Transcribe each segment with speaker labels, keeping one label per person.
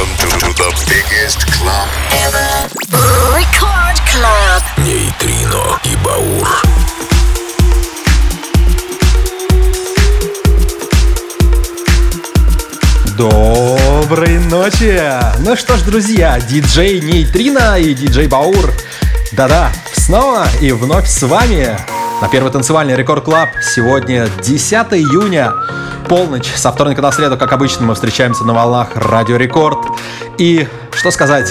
Speaker 1: Welcome to, the biggest club
Speaker 2: ever. Record Club.
Speaker 1: Нейтрино и Баур.
Speaker 3: Доброй ночи! Ну что ж, друзья, диджей Нейтрино и диджей Баур. Да-да, снова и вновь с вами на первый танцевальный Record Club. Сегодня 10 июня, полночь, со вторника на среду, как обычно, мы встречаемся на волнах Радио Рекорд. И, что сказать,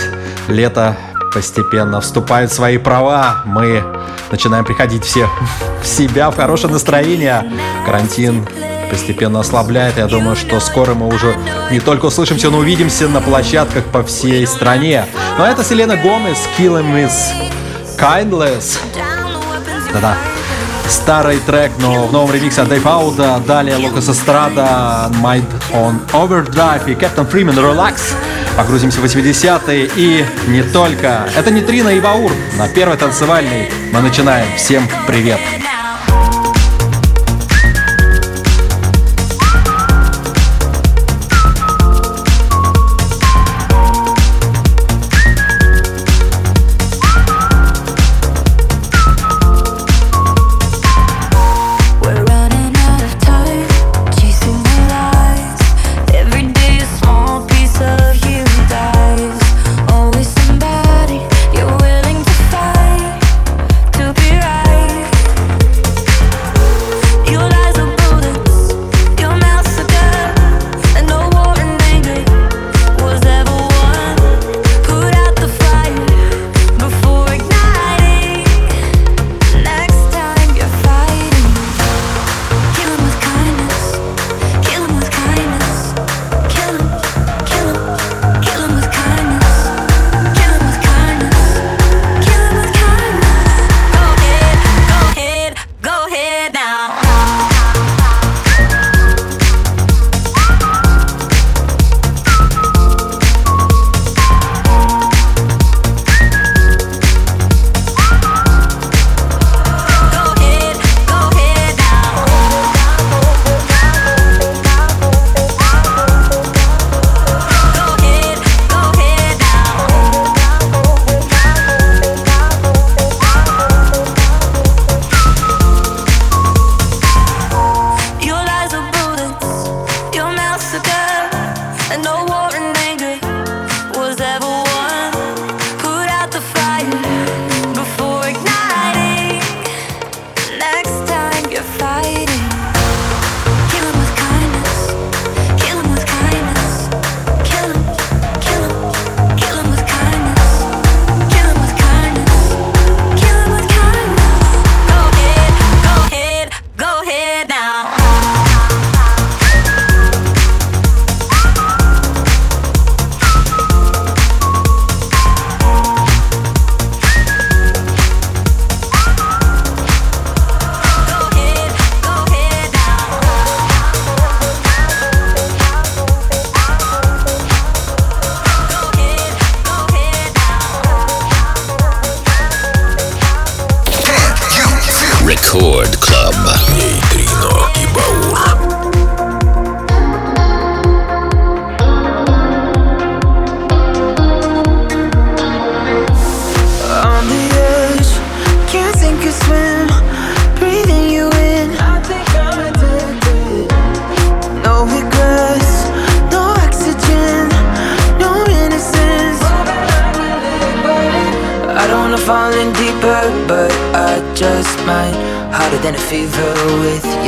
Speaker 3: лето постепенно вступает в свои права. Мы начинаем приходить все в себя, в хорошее настроение. Карантин постепенно ослабляет. Я думаю, что скоро мы уже не только услышимся, но увидимся на площадках по всей стране. Но это Селена Гомес, Killing Miss Kindless. Да-да, старый трек, но в новом ремиксе от Дэйв далее Лукас Эстрада, Mind on Overdrive и Captain Freeman Relax. Погрузимся в 80-е и не только. Это не Трина и Баур. На первый танцевальный мы начинаем. Всем привет! Привет!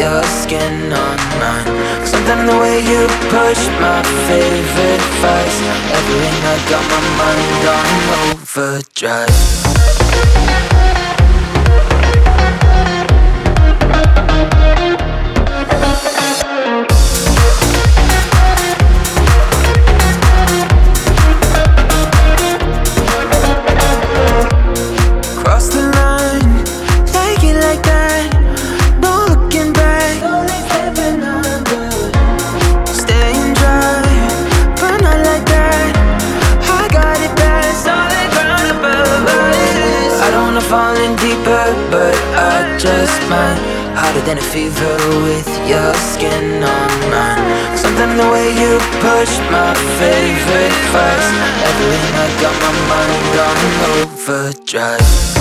Speaker 4: your skin on mine. Something in the way you push my favorite vice. Every night got my mind on overdrive. than a fever with your skin on mine. Something in the way you push my favorite parts Everything I got my mind on overdrive.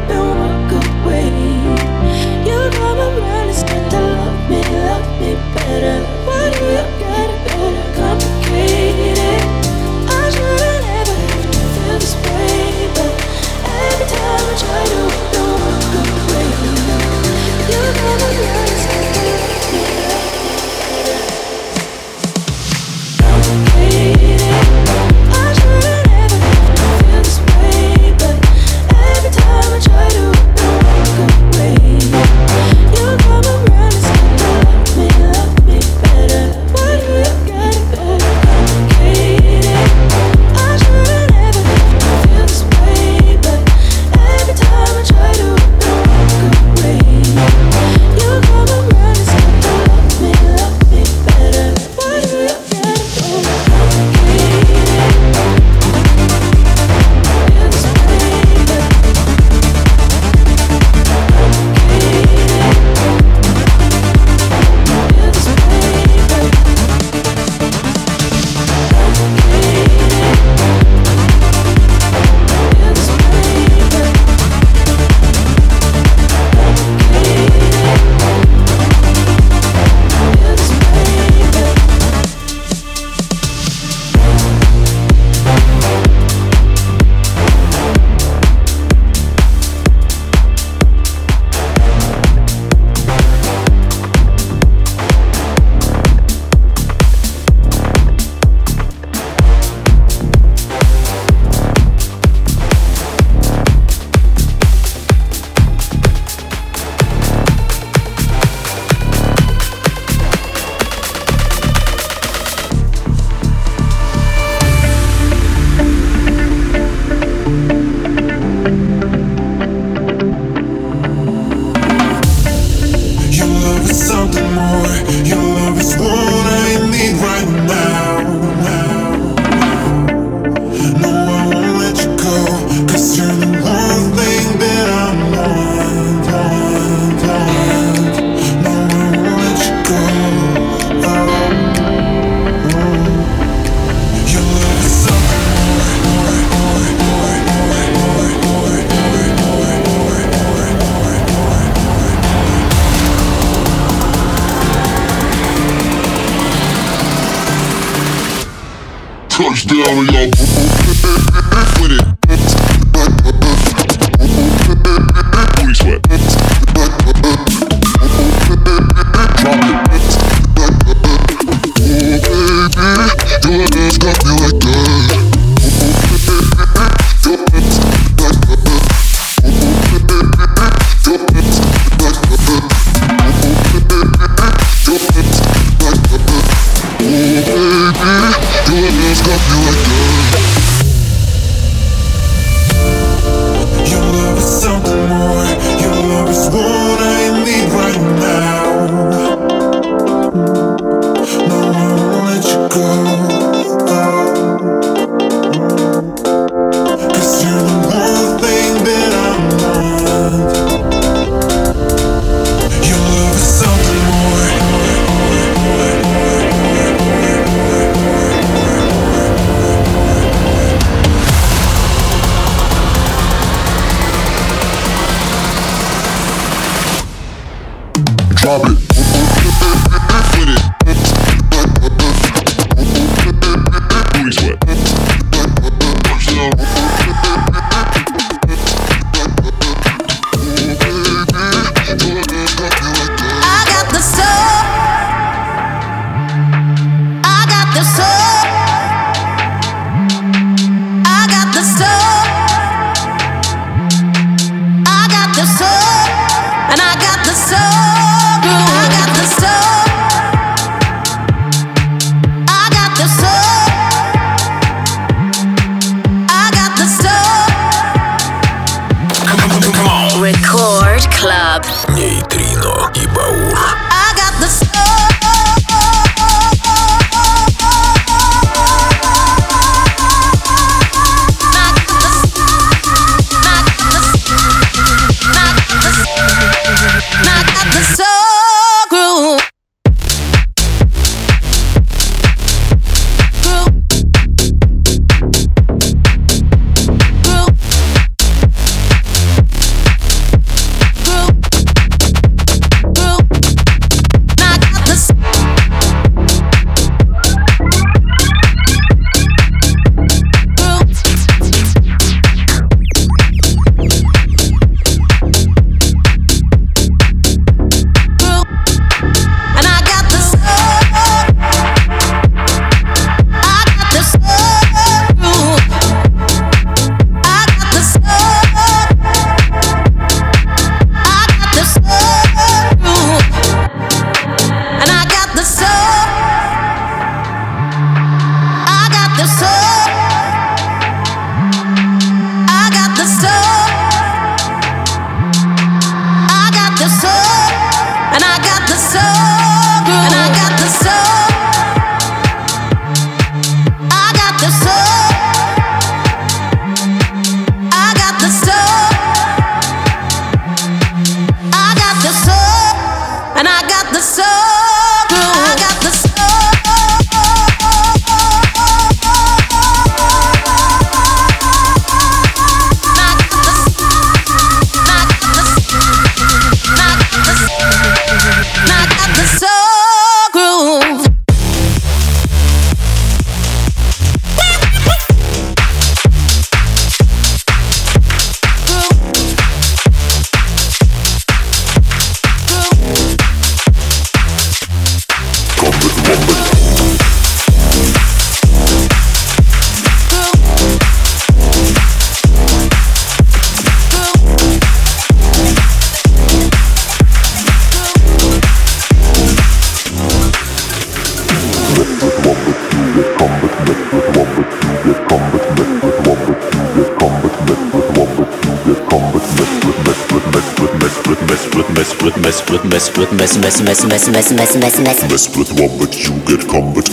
Speaker 4: mess, mess, mess, mess, mess, mess. Mess with what, but you get combat.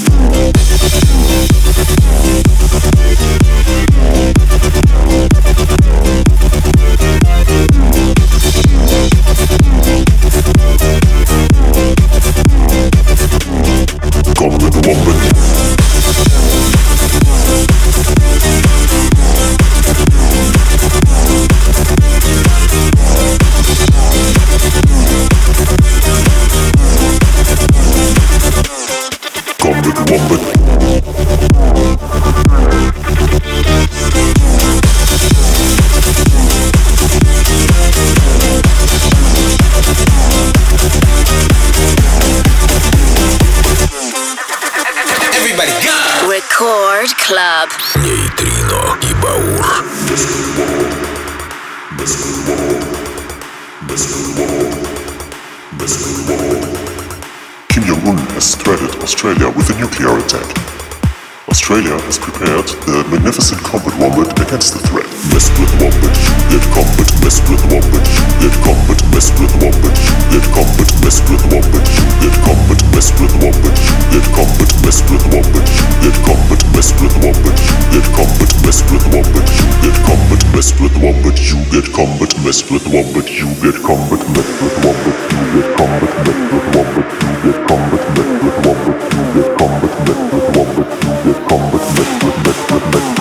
Speaker 4: Australia has prepared the magnificent combat wombat against the threat mess with Wombit, you get combat, mess with Wombit, you get combat, mess with Wombit,
Speaker 5: you get combat, mess with Wombit, you get combat, mess with Wombit, you get combat, mess with Wombit, you get combat, mess with Wombit, you get combat, mess with Wombit, you get combat, mess with Wombit, you get combat, mess with Wombit, you get combat, mess with Wombit, you get combat,
Speaker 2: mess with
Speaker 1: Wombit, you get
Speaker 5: combat, mess
Speaker 2: with Wombit,
Speaker 1: you get combat,
Speaker 6: mess with Wombit, you get combat, mess
Speaker 3: with mess with mess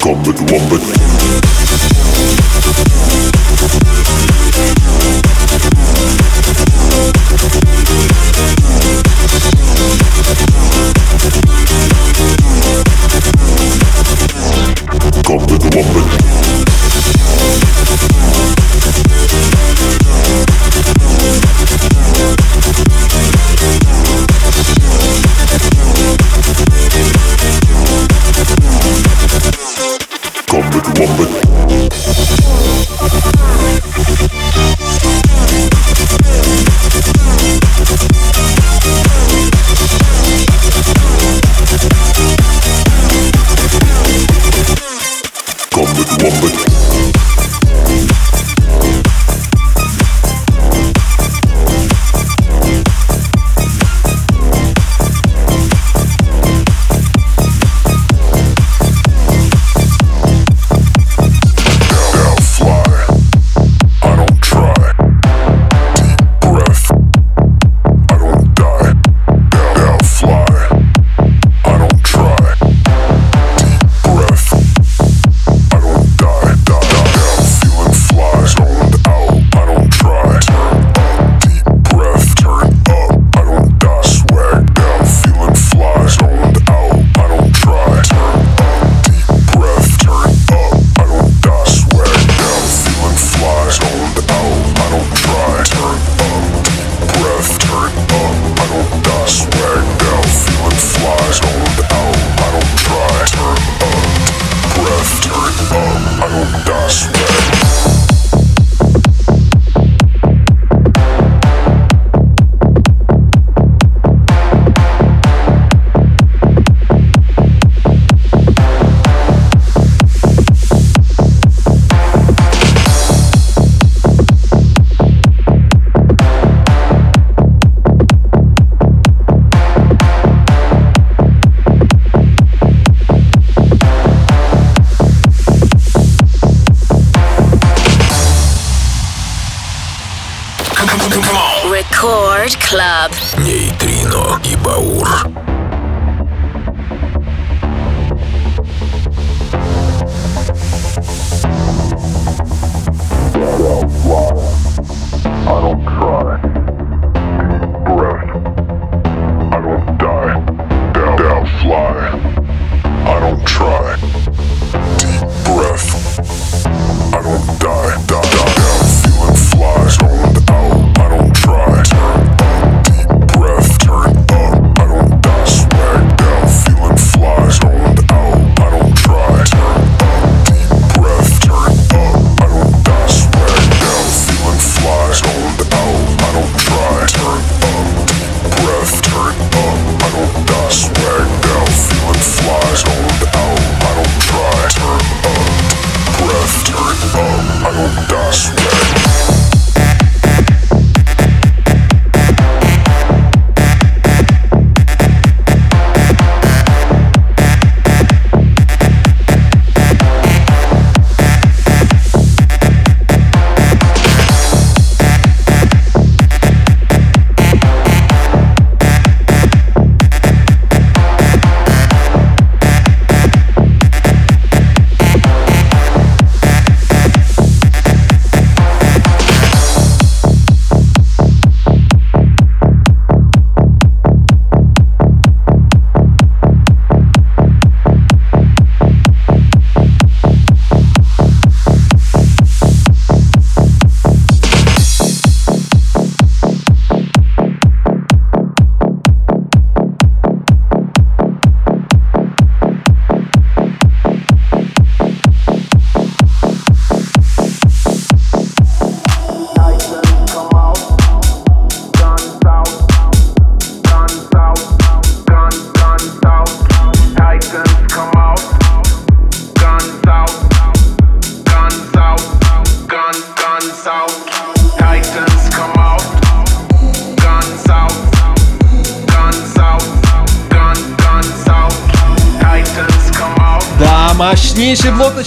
Speaker 3: Komm mit Wombat.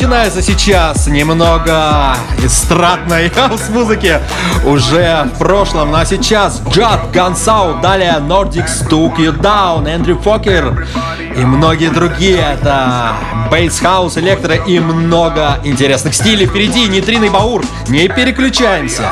Speaker 3: Начинается сейчас. Немного эстрадной хаус-музыки уже в прошлом. Ну а сейчас Джад Гансау, далее Nordic Took You Down, Эндрю Фокер и многие другие. Это бейс хаус, электро и много интересных стилей. Впереди нейтринный баур. Не переключаемся.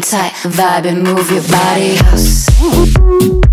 Speaker 7: tight. Vibe and move your body.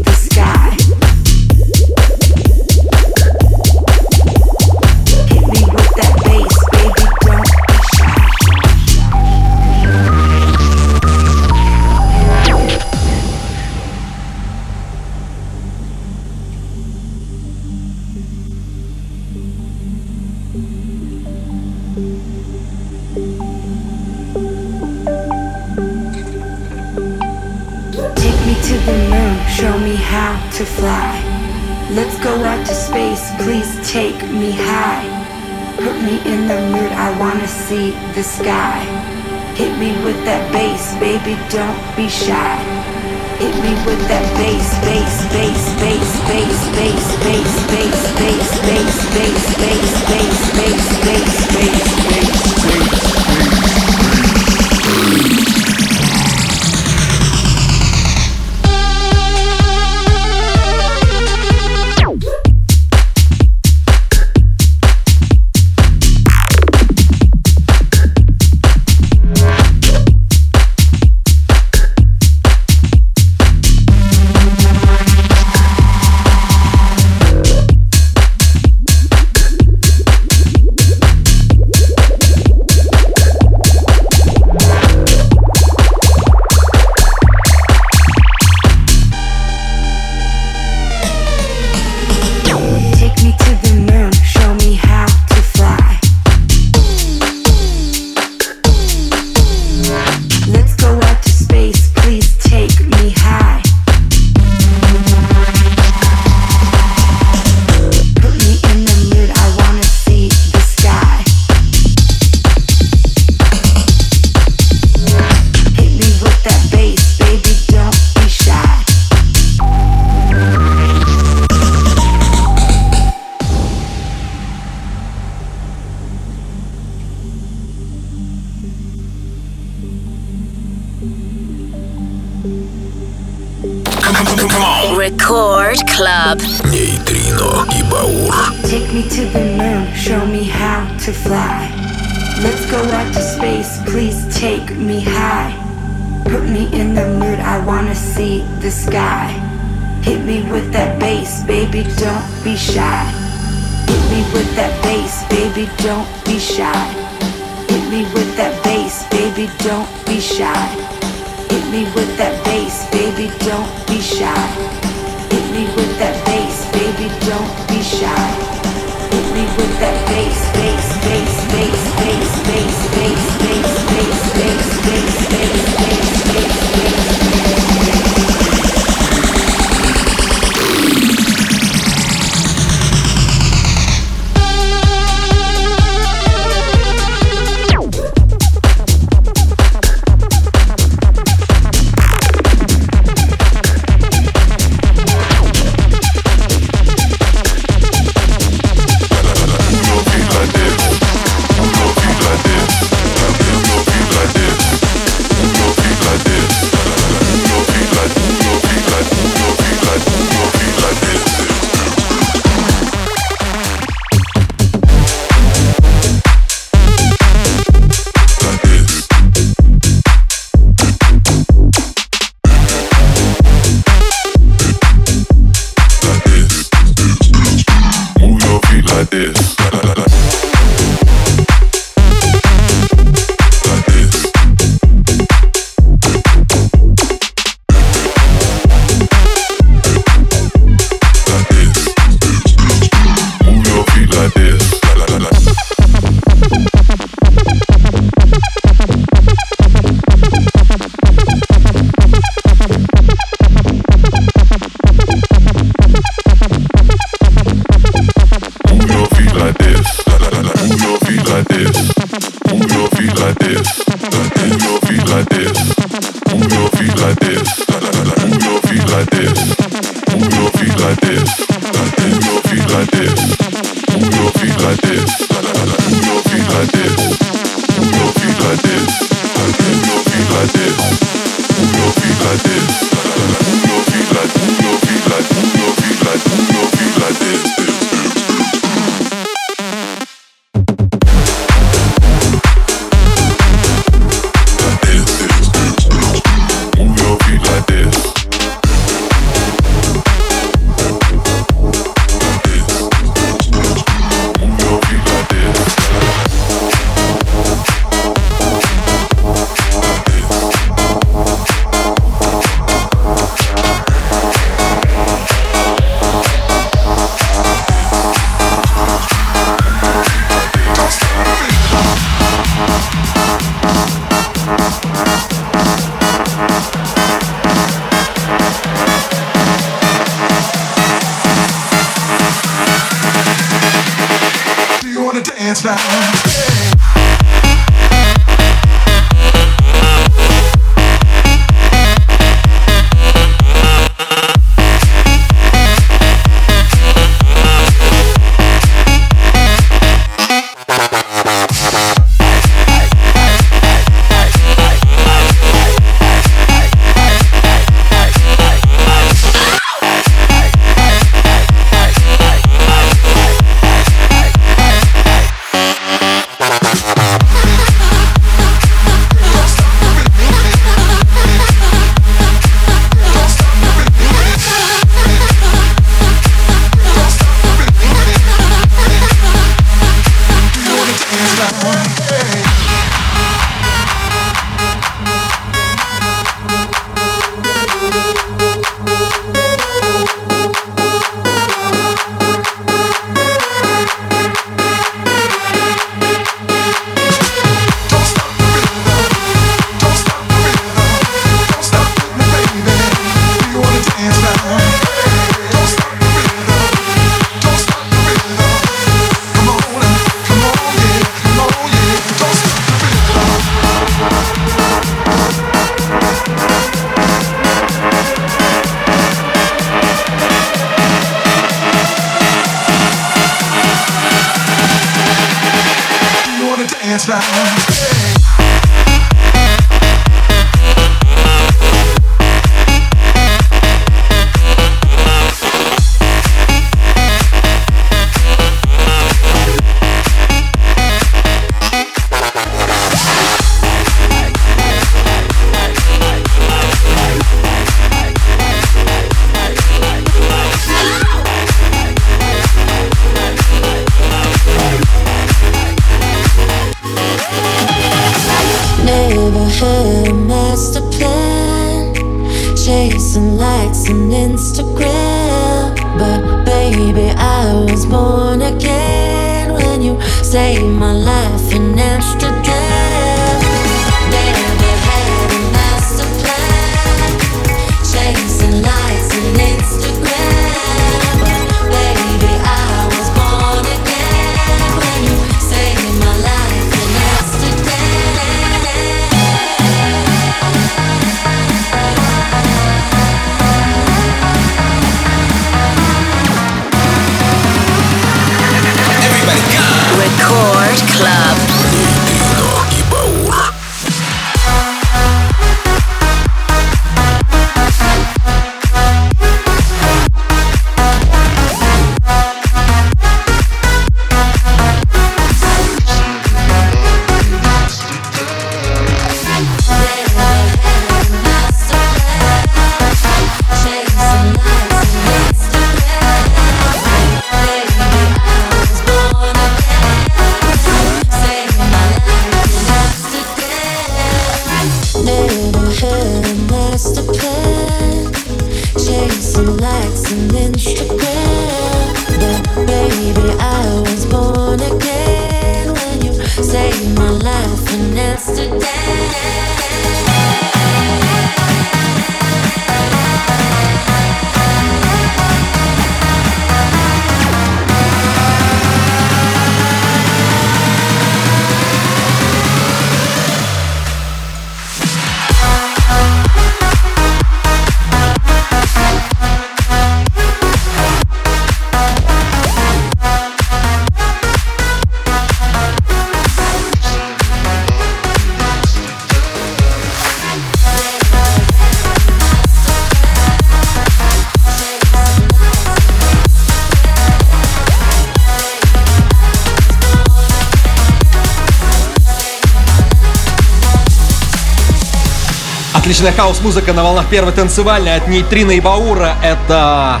Speaker 3: Отличная хаус-музыка на волнах первой танцевальной от Нейтрина и Баура. Это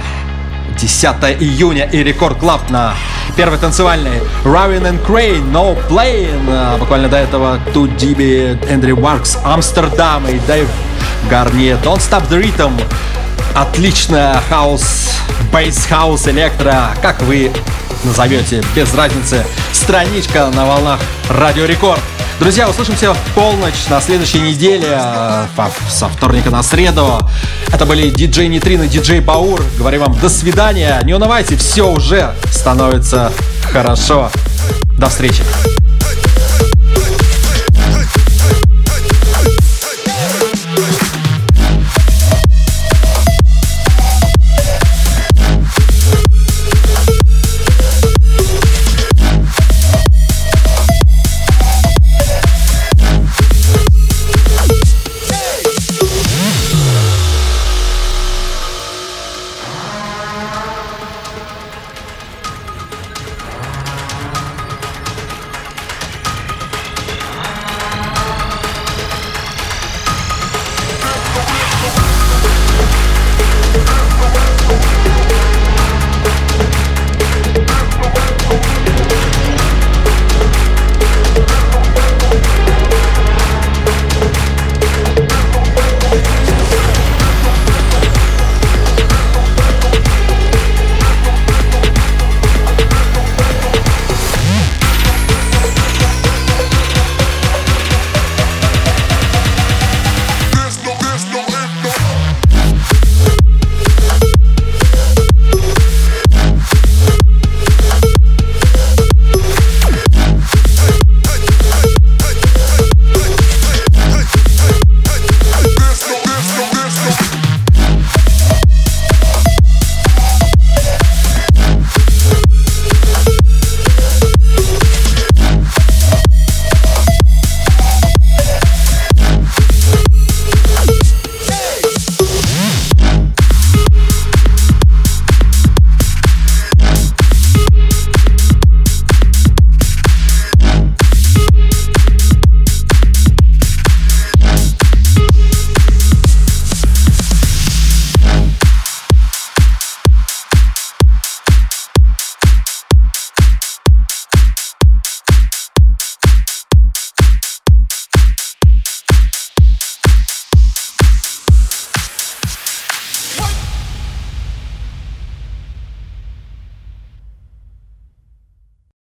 Speaker 3: 10 июня и Record Club на первой танцевальной. Ravin and Crane, No Playing. А буквально до этого Тут Диби, Эндрю Варкс, Амстердам и Дэйв Гарни. Don't Stop the Rhythm. Отличная хаус, bass house, электро, как вы назовете, без разницы. Страничка на волнах Радио Рекорд. Друзья, услышимся в полночь на следующей неделе, э, со вторника на среду. Это были диджей Нитрин и диджей Баур. Говорим вам до свидания. Не унывайте, все уже становится хорошо. До встречи!